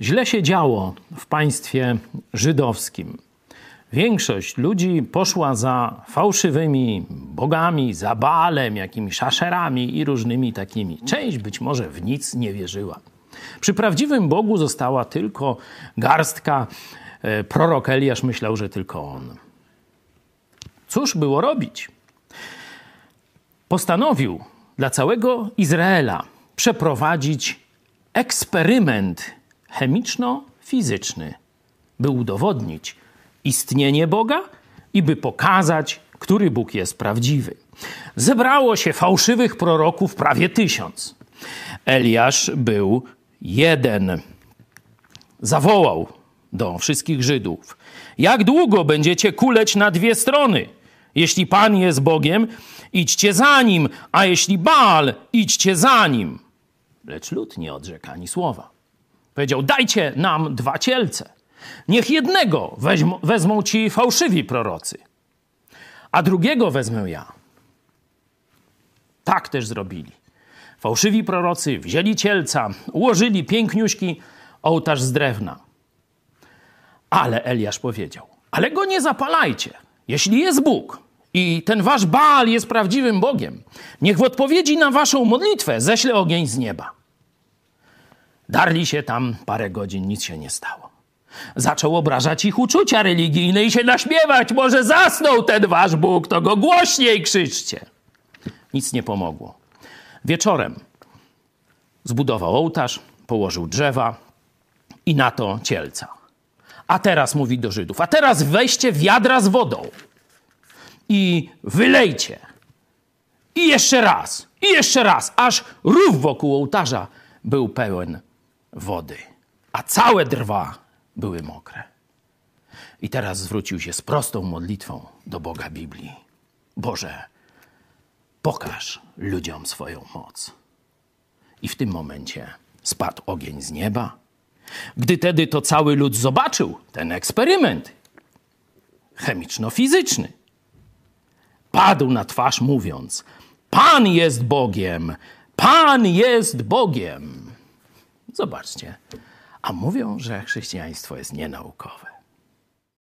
Źle się działo w państwie żydowskim. Większość ludzi poszła za fałszywymi bogami, za Baalem, jakimiś szaszerami i różnymi takimi. Część być może w nic nie wierzyła. Przy prawdziwym Bogu została tylko garstka. E, prorok Eliasz myślał, że tylko on. Cóż było robić? Postanowił dla całego Izraela przeprowadzić eksperyment chemiczno-fizyczny, by udowodnić istnienie Boga i by pokazać, który Bóg jest prawdziwy. Zebrało się fałszywych proroków prawie tysiąc. Eliasz był jeden. Zawołał do wszystkich Żydów: Jak długo będziecie kuleć na dwie strony? Jeśli Pan jest Bogiem, idźcie za nim, a jeśli Baal, idźcie za nim. Lecz lud nie odrzekł ani słowa. Powiedział: Dajcie nam dwa cielce. Niech jednego weźmą, wezmą ci fałszywi prorocy, a drugiego wezmę ja. Tak też zrobili. Fałszywi prorocy wzięli cielca, ułożyli piękniuśki ołtarz z drewna. Ale Eliasz powiedział: Ale go nie zapalajcie. Jeśli jest Bóg i ten wasz Baal jest prawdziwym Bogiem, niech w odpowiedzi na waszą modlitwę ześle ogień z nieba. Darli się tam parę godzin, nic się nie stało. Zaczął obrażać ich uczucia religijne i się naśmiewać. Może zasnął ten wasz Bóg, to go głośniej krzyczcie. Nic nie pomogło. Wieczorem zbudował ołtarz, położył drzewa i na to cielca. A teraz mówi do Żydów: A teraz weźcie wiadra z wodą i wylejcie. I jeszcze raz, i jeszcze raz, aż rów wokół ołtarza był pełen wody, a całe drwa były mokre. I teraz zwrócił się z prostą modlitwą do Boga Biblii: Boże, pokaż ludziom swoją moc. I w tym momencie spadł ogień z nieba. Gdy tedy to cały lud zobaczył ten eksperyment chemiczno-fizyczny, padł na twarz, mówiąc: Pan jest Bogiem, Pan jest Bogiem. Zobaczcie. A mówią, że chrześcijaństwo jest nienaukowe.